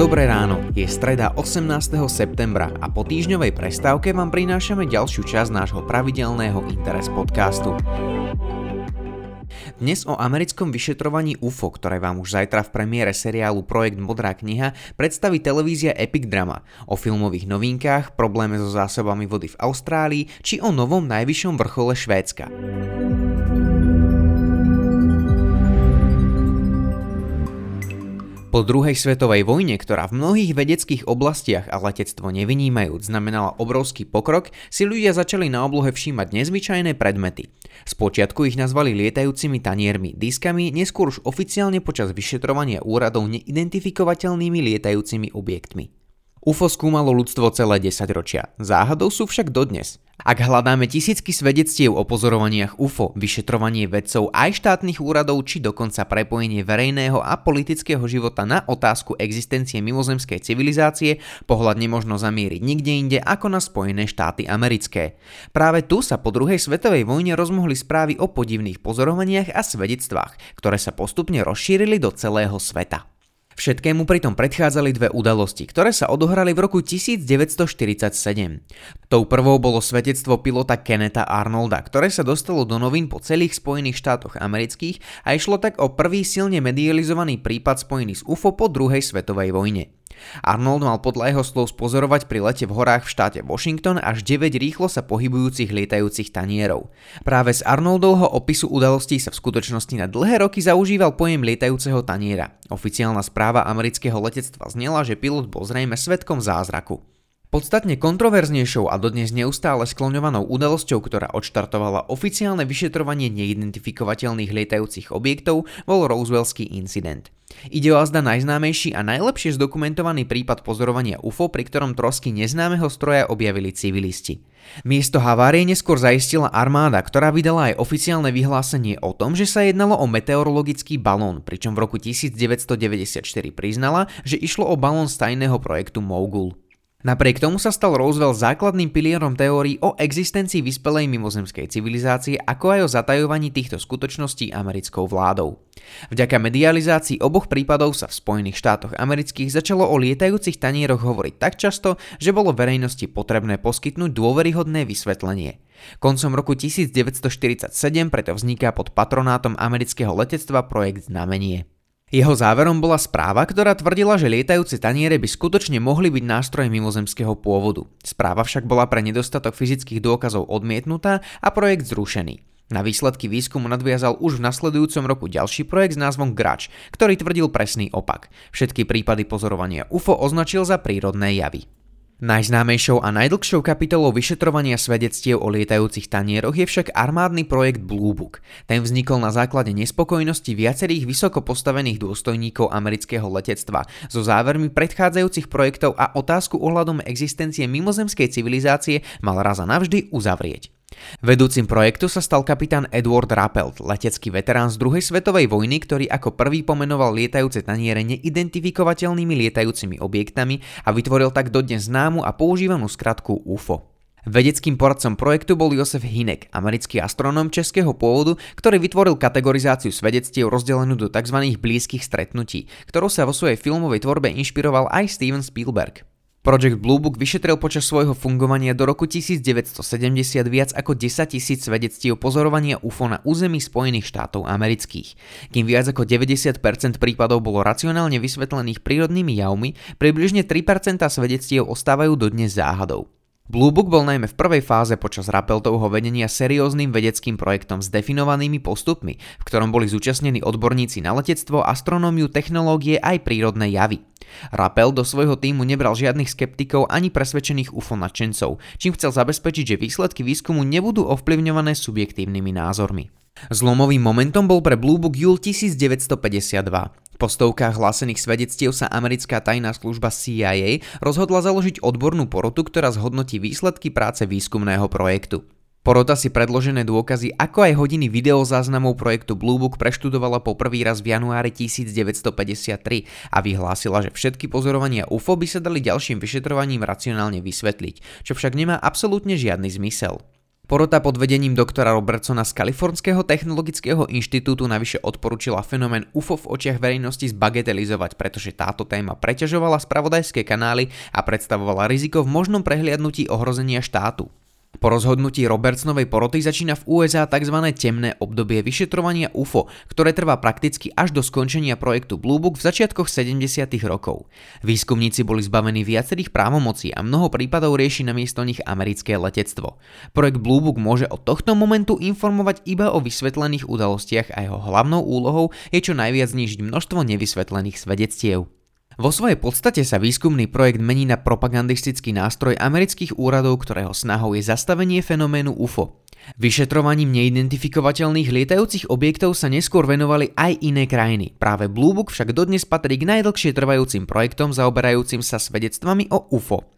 Dobré ráno, je streda 18. septembra a po týždňovej prestávke vám prinášame ďalšiu časť nášho pravidelného Interes podcastu. Dnes o americkom vyšetrovaní UFO, ktoré vám už zajtra v premiére seriálu Projekt Modrá kniha predstaví televízia Epic Drama, o filmových novinkách, probléme so zásobami vody v Austrálii či o novom najvyššom vrchole Švédska. Po druhej svetovej vojne, ktorá v mnohých vedeckých oblastiach a letectvo nevynímajúc znamenala obrovský pokrok, si ľudia začali na oblohe všímať nezvyčajné predmety. Spočiatku ich nazvali lietajúcimi taniermi, diskami, neskôr už oficiálne počas vyšetrovania úradov neidentifikovateľnými lietajúcimi objektmi. UFO skúmalo ľudstvo celé 10 ročia. Záhadou sú však dodnes. Ak hľadáme tisícky svedectiev o pozorovaniach UFO, vyšetrovanie vedcov aj štátnych úradov či dokonca prepojenie verejného a politického života na otázku existencie mimozemskej civilizácie, pohľad nemožno zamíriť nikde inde ako na Spojené štáty americké. Práve tu sa po druhej svetovej vojne rozmohli správy o podivných pozorovaniach a svedectvách, ktoré sa postupne rozšírili do celého sveta. Všetkému pritom predchádzali dve udalosti, ktoré sa odohrali v roku 1947. Tou prvou bolo svedectvo pilota Kenneta Arnolda, ktoré sa dostalo do novín po celých Spojených štátoch amerických a išlo tak o prvý silne medializovaný prípad spojený s UFO po druhej svetovej vojne. Arnold mal podľa jeho slov spozorovať pri lete v horách v štáte Washington až 9 rýchlo sa pohybujúcich lietajúcich tanierov. Práve z Arnoldovho opisu udalostí sa v skutočnosti na dlhé roky zaužíval pojem lietajúceho taniera. Oficiálna správa amerického letectva znela, že pilot bol zrejme svetkom zázraku. Podstatne kontroverznejšou a dodnes neustále skloňovanou udalosťou, ktorá odštartovala oficiálne vyšetrovanie neidentifikovateľných lietajúcich objektov, bol Roswellský incident. Ide o azda najznámejší a najlepšie zdokumentovaný prípad pozorovania UFO, pri ktorom trosky neznámeho stroja objavili civilisti. Miesto havárie neskôr zaistila armáda, ktorá vydala aj oficiálne vyhlásenie o tom, že sa jednalo o meteorologický balón, pričom v roku 1994 priznala, že išlo o balón z tajného projektu Mogul. Napriek tomu sa stal Roosevelt základným pilierom teórií o existencii vyspelej mimozemskej civilizácie, ako aj o zatajovaní týchto skutočností americkou vládou. Vďaka medializácii oboch prípadov sa v Spojených štátoch amerických začalo o lietajúcich tanieroch hovoriť tak často, že bolo verejnosti potrebné poskytnúť dôveryhodné vysvetlenie. Koncom roku 1947 preto vzniká pod patronátom amerického letectva projekt Znamenie. Jeho záverom bola správa, ktorá tvrdila, že lietajúce taniere by skutočne mohli byť nástrojem mimozemského pôvodu. Správa však bola pre nedostatok fyzických dôkazov odmietnutá a projekt zrušený. Na výsledky výskumu nadviazal už v nasledujúcom roku ďalší projekt s názvom Grač, ktorý tvrdil presný opak. Všetky prípady pozorovania UFO označil za prírodné javy. Najznámejšou a najdlhšou kapitolou vyšetrovania svedectiev o lietajúcich tanieroch je však armádny projekt Blue Book. Ten vznikol na základe nespokojnosti viacerých vysoko postavených dôstojníkov amerického letectva so závermi predchádzajúcich projektov a otázku ohľadom existencie mimozemskej civilizácie mal raz a navždy uzavrieť. Vedúcim projektu sa stal kapitán Edward Rappelt, letecký veterán z druhej svetovej vojny, ktorý ako prvý pomenoval lietajúce taniere neidentifikovateľnými lietajúcimi objektami a vytvoril tak dodnes známu a používanú skratku UFO. Vedeckým poradcom projektu bol Josef Hinek, americký astronóm českého pôvodu, ktorý vytvoril kategorizáciu svedectiev rozdelenú do tzv. blízkych stretnutí, ktorou sa vo svojej filmovej tvorbe inšpiroval aj Steven Spielberg. Project Blue Book vyšetril počas svojho fungovania do roku 1970 viac ako 10 tisíc svedectiev pozorovania UFO na území Spojených štátov amerických. Kým viac ako 90% prípadov bolo racionálne vysvetlených prírodnými javmi, približne 3% svedectiev ostávajú dodnes záhadou. Blue Book bol najmä v prvej fáze počas Rappeltovho vedenia serióznym vedeckým projektom s definovanými postupmi, v ktorom boli zúčastnení odborníci na letectvo, astronómiu, technológie aj prírodné javy. Rappel do svojho týmu nebral žiadnych skeptikov ani presvedčených UFO nadšencov, čím chcel zabezpečiť, že výsledky výskumu nebudú ovplyvňované subjektívnymi názormi. Zlomovým momentom bol pre Blue Book júl 1952. Po stovkách hlásených svedectiev sa americká tajná služba CIA rozhodla založiť odbornú porotu, ktorá zhodnotí výsledky práce výskumného projektu. Porota si predložené dôkazy ako aj hodiny videozáznamov projektu Bluebook preštudovala po prvý raz v januári 1953 a vyhlásila, že všetky pozorovania UFO by sa dali ďalším vyšetrovaním racionálne vysvetliť, čo však nemá absolútne žiadny zmysel. Porota pod vedením doktora Robertsona z Kalifornského technologického inštitútu navyše odporúčila fenomén UFO v očiach verejnosti zbagatelizovať, pretože táto téma preťažovala spravodajské kanály a predstavovala riziko v možnom prehliadnutí ohrozenia štátu. Po rozhodnutí Robertsnovej poroty začína v USA tzv. temné obdobie vyšetrovania UFO, ktoré trvá prakticky až do skončenia projektu Blue Book v začiatkoch 70. rokov. Výskumníci boli zbavení viacerých právomocí a mnoho prípadov rieši na miesto nich americké letectvo. Projekt Blue Book môže od tohto momentu informovať iba o vysvetlených udalostiach a jeho hlavnou úlohou je čo najviac znížiť množstvo nevysvetlených svedectiev. Vo svojej podstate sa výskumný projekt mení na propagandistický nástroj amerických úradov, ktorého snahou je zastavenie fenoménu UFO. Vyšetrovaním neidentifikovateľných lietajúcich objektov sa neskôr venovali aj iné krajiny. Práve Blue Book však dodnes patrí k najdlhšie trvajúcim projektom zaoberajúcim sa svedectvami o UFO.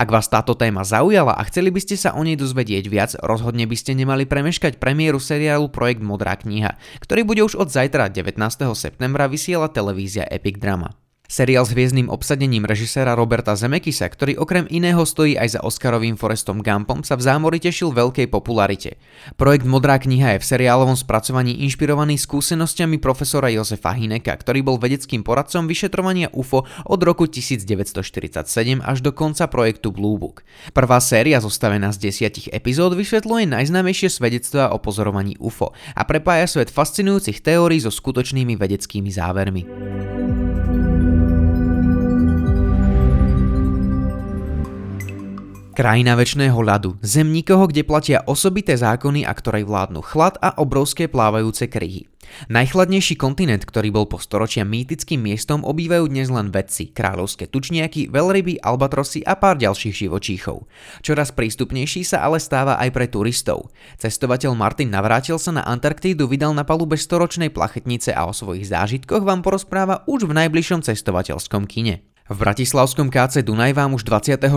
Ak vás táto téma zaujala a chceli by ste sa o nej dozvedieť viac, rozhodne by ste nemali premeškať premiéru seriálu Projekt Modrá kniha, ktorý bude už od zajtra 19. septembra vysielať televízia Epic Drama. Seriál s hviezdnym obsadením režiséra Roberta Zemekisa, ktorý okrem iného stojí aj za Oscarovým Forestom Gumpom, sa v zámori tešil veľkej popularite. Projekt Modrá kniha je v seriálovom spracovaní inšpirovaný skúsenosťami profesora Josefa Hineka, ktorý bol vedeckým poradcom vyšetrovania UFO od roku 1947 až do konca projektu Blue Book. Prvá séria zostavená z desiatich epizód vysvetľuje najznámejšie svedectvá o pozorovaní UFO a prepája svet fascinujúcich teórií so skutočnými vedeckými závermi. Krajina väčšného ľadu, zem nikoho, kde platia osobité zákony a ktorej vládnu chlad a obrovské plávajúce kryhy. Najchladnejší kontinent, ktorý bol po storočia mýtickým miestom, obývajú dnes len vedci, kráľovské tučniaky, veľryby, albatrosy a pár ďalších živočíchov. Čoraz prístupnejší sa ale stáva aj pre turistov. Cestovateľ Martin Navrátil sa na Antarktídu vydal na palube storočnej plachetnice a o svojich zážitkoch vám porozpráva už v najbližšom cestovateľskom kine. V bratislavskom KC Dunaj vám už 24.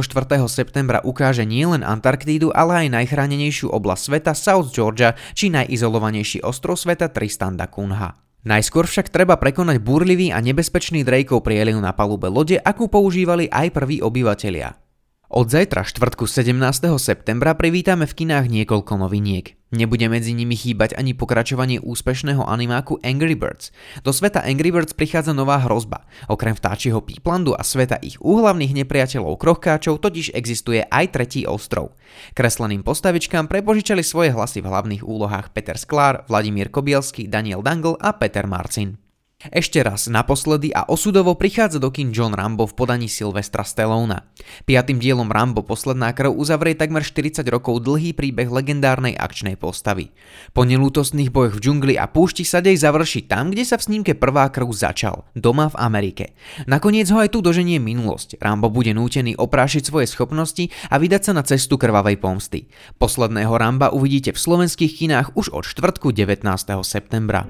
septembra ukáže nielen Antarktídu, ale aj najchránenejšiu oblasť sveta South Georgia či najizolovanejší ostrov sveta Tristan da Cunha. Najskôr však treba prekonať búrlivý a nebezpečný Drakeov prieliv na palube lode, akú používali aj prví obyvatelia. Od zajtra štvrtku 17. septembra privítame v kinách niekoľko noviniek. Nebude medzi nimi chýbať ani pokračovanie úspešného animáku Angry Birds. Do sveta Angry Birds prichádza nová hrozba. Okrem vtáčieho píplandu a sveta ich úhlavných nepriateľov krochkáčov totiž existuje aj tretí ostrov. Kresleným postavičkám prepožičali svoje hlasy v hlavných úlohách Peter Sklár, Vladimír Kobielsky, Daniel Dangle a Peter Marcin. Ešte raz, naposledy a osudovo prichádza do kin John Rambo v podaní Silvestra Stallona. Piatým dielom Rambo Posledná krv uzavrie takmer 40 rokov dlhý príbeh legendárnej akčnej postavy. Po nelútostných bojoch v džungli a púšti sa dej završí tam, kde sa v snímke Prvá krv začal, doma v Amerike. Nakoniec ho aj tu doženie minulosť. Rambo bude nútený oprášiť svoje schopnosti a vydať sa na cestu krvavej pomsty. Posledného Ramba uvidíte v slovenských kinách už od štvrtku 19. septembra.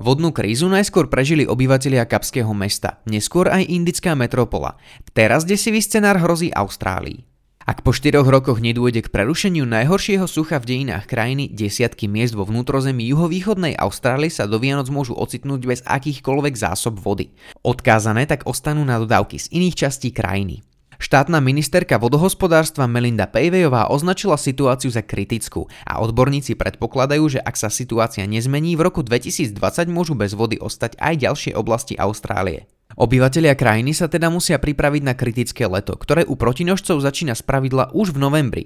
Vodnú krízu najskôr prežili obyvatelia Kapského mesta, neskôr aj indická metropola. Teraz desivý scenár hrozí Austrálii. Ak po 4 rokoch nedôjde k prerušeniu najhoršieho sucha v dejinách krajiny, desiatky miest vo vnútrozemí juhovýchodnej Austrálie sa do Vianoc môžu ocitnúť bez akýchkoľvek zásob vody. Odkázané tak ostanú na dodávky z iných častí krajiny. Štátna ministerka vodohospodárstva Melinda Pejvejová označila situáciu za kritickú a odborníci predpokladajú, že ak sa situácia nezmení, v roku 2020 môžu bez vody ostať aj ďalšie oblasti Austrálie. Obyvatelia krajiny sa teda musia pripraviť na kritické leto, ktoré u protinožcov začína spravidla už v novembri.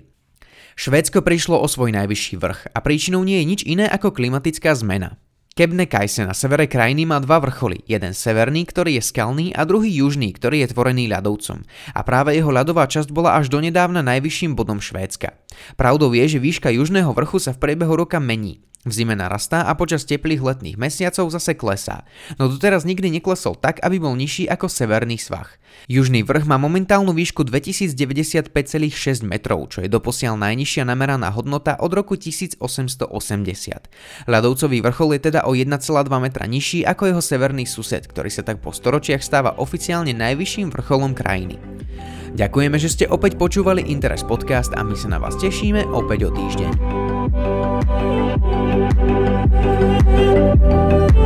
Švédsko prišlo o svoj najvyšší vrch a príčinou nie je nič iné ako klimatická zmena. Kebnekaise na severe krajiny má dva vrcholy, jeden severný, ktorý je skalný a druhý južný, ktorý je tvorený ľadovcom. A práve jeho ľadová časť bola až donedávna najvyšším bodom Švédska. Pravdou je, že výška južného vrchu sa v priebehu roka mení. V zime narastá a počas teplých letných mesiacov zase klesá, no doteraz nikdy neklesol tak, aby bol nižší ako severný svah. Južný vrch má momentálnu výšku 2095,6 metrov, čo je doposiaľ najnižšia nameraná hodnota od roku 1880. Ľadovcový vrchol je teda o 1,2 metra nižší ako jeho severný sused, ktorý sa tak po storočiach stáva oficiálne najvyšším vrcholom krajiny. Ďakujeme, že ste opäť počúvali Interes podcast a my sa na vás tešíme opäť o týždeň. Thank you.